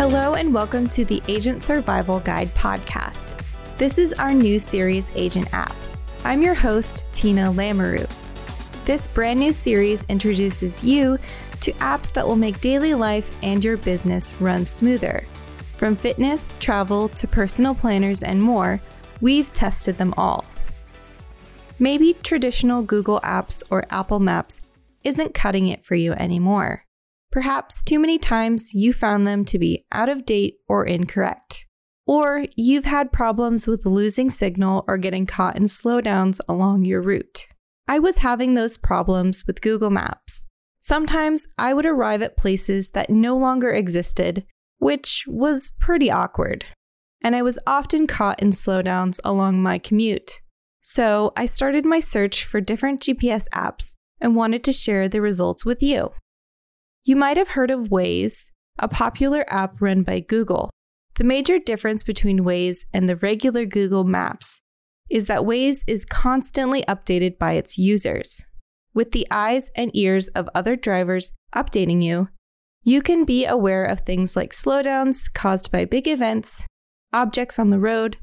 Hello, and welcome to the Agent Survival Guide podcast. This is our new series, Agent Apps. I'm your host, Tina Lamoureux. This brand new series introduces you to apps that will make daily life and your business run smoother. From fitness, travel, to personal planners, and more, we've tested them all. Maybe traditional Google Apps or Apple Maps isn't cutting it for you anymore. Perhaps too many times you found them to be out of date or incorrect. Or you've had problems with losing signal or getting caught in slowdowns along your route. I was having those problems with Google Maps. Sometimes I would arrive at places that no longer existed, which was pretty awkward. And I was often caught in slowdowns along my commute. So I started my search for different GPS apps and wanted to share the results with you. You might have heard of Waze, a popular app run by Google. The major difference between Waze and the regular Google Maps is that Waze is constantly updated by its users. With the eyes and ears of other drivers updating you, you can be aware of things like slowdowns caused by big events, objects on the road,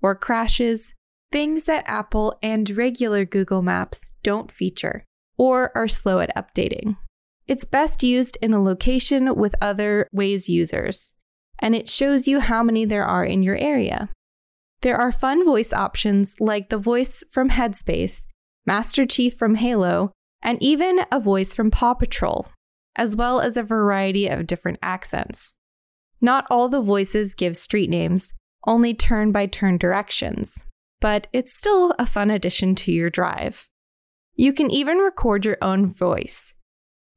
or crashes, things that Apple and regular Google Maps don't feature or are slow at updating. It's best used in a location with other Waze users, and it shows you how many there are in your area. There are fun voice options like the voice from Headspace, Master Chief from Halo, and even a voice from Paw Patrol, as well as a variety of different accents. Not all the voices give street names, only turn by turn directions, but it's still a fun addition to your drive. You can even record your own voice.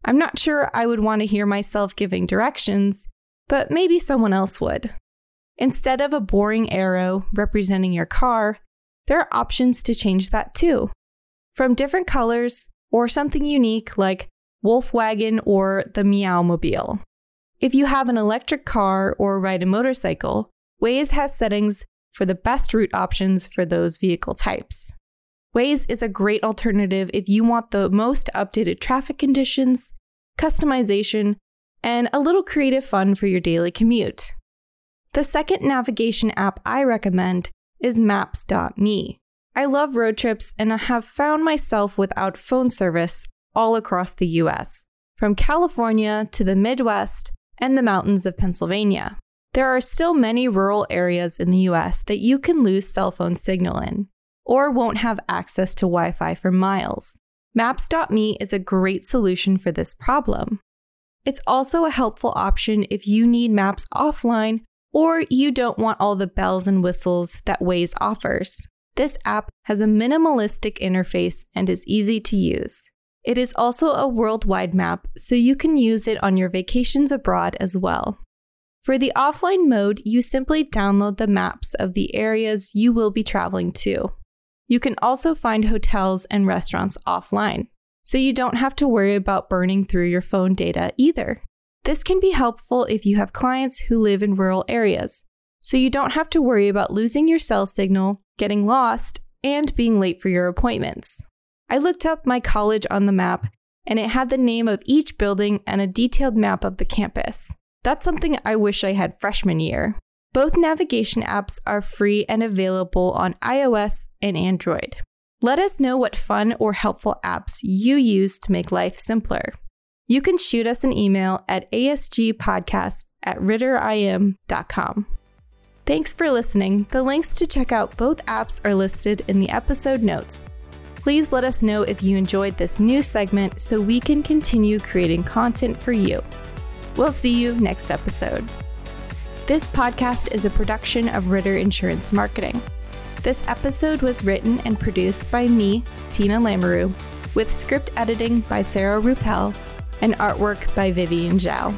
I'm not sure I would want to hear myself giving directions, but maybe someone else would. Instead of a boring arrow representing your car, there are options to change that too. From different colors or something unique like Wolfwagon or the Meow Mobile. If you have an electric car or ride a motorcycle, Waze has settings for the best route options for those vehicle types. Waze is a great alternative if you want the most updated traffic conditions, customization, and a little creative fun for your daily commute. The second navigation app I recommend is Maps.me. I love road trips and I have found myself without phone service all across the US, from California to the Midwest and the mountains of Pennsylvania. There are still many rural areas in the US that you can lose cell phone signal in or won't have access to Wi Fi for miles. Maps.me is a great solution for this problem. It's also a helpful option if you need maps offline or you don't want all the bells and whistles that Waze offers. This app has a minimalistic interface and is easy to use. It is also a worldwide map, so you can use it on your vacations abroad as well. For the offline mode, you simply download the maps of the areas you will be traveling to. You can also find hotels and restaurants offline, so you don't have to worry about burning through your phone data either. This can be helpful if you have clients who live in rural areas, so you don't have to worry about losing your cell signal, getting lost, and being late for your appointments. I looked up my college on the map, and it had the name of each building and a detailed map of the campus. That's something I wish I had freshman year. Both navigation apps are free and available on iOS and Android. Let us know what fun or helpful apps you use to make life simpler. You can shoot us an email at asgpodcast at ritterim.com. Thanks for listening. The links to check out both apps are listed in the episode notes. Please let us know if you enjoyed this new segment so we can continue creating content for you. We'll see you next episode. This podcast is a production of Ritter Insurance Marketing. This episode was written and produced by me, Tina Lamoureux, with script editing by Sarah Ruppel and artwork by Vivian Zhao.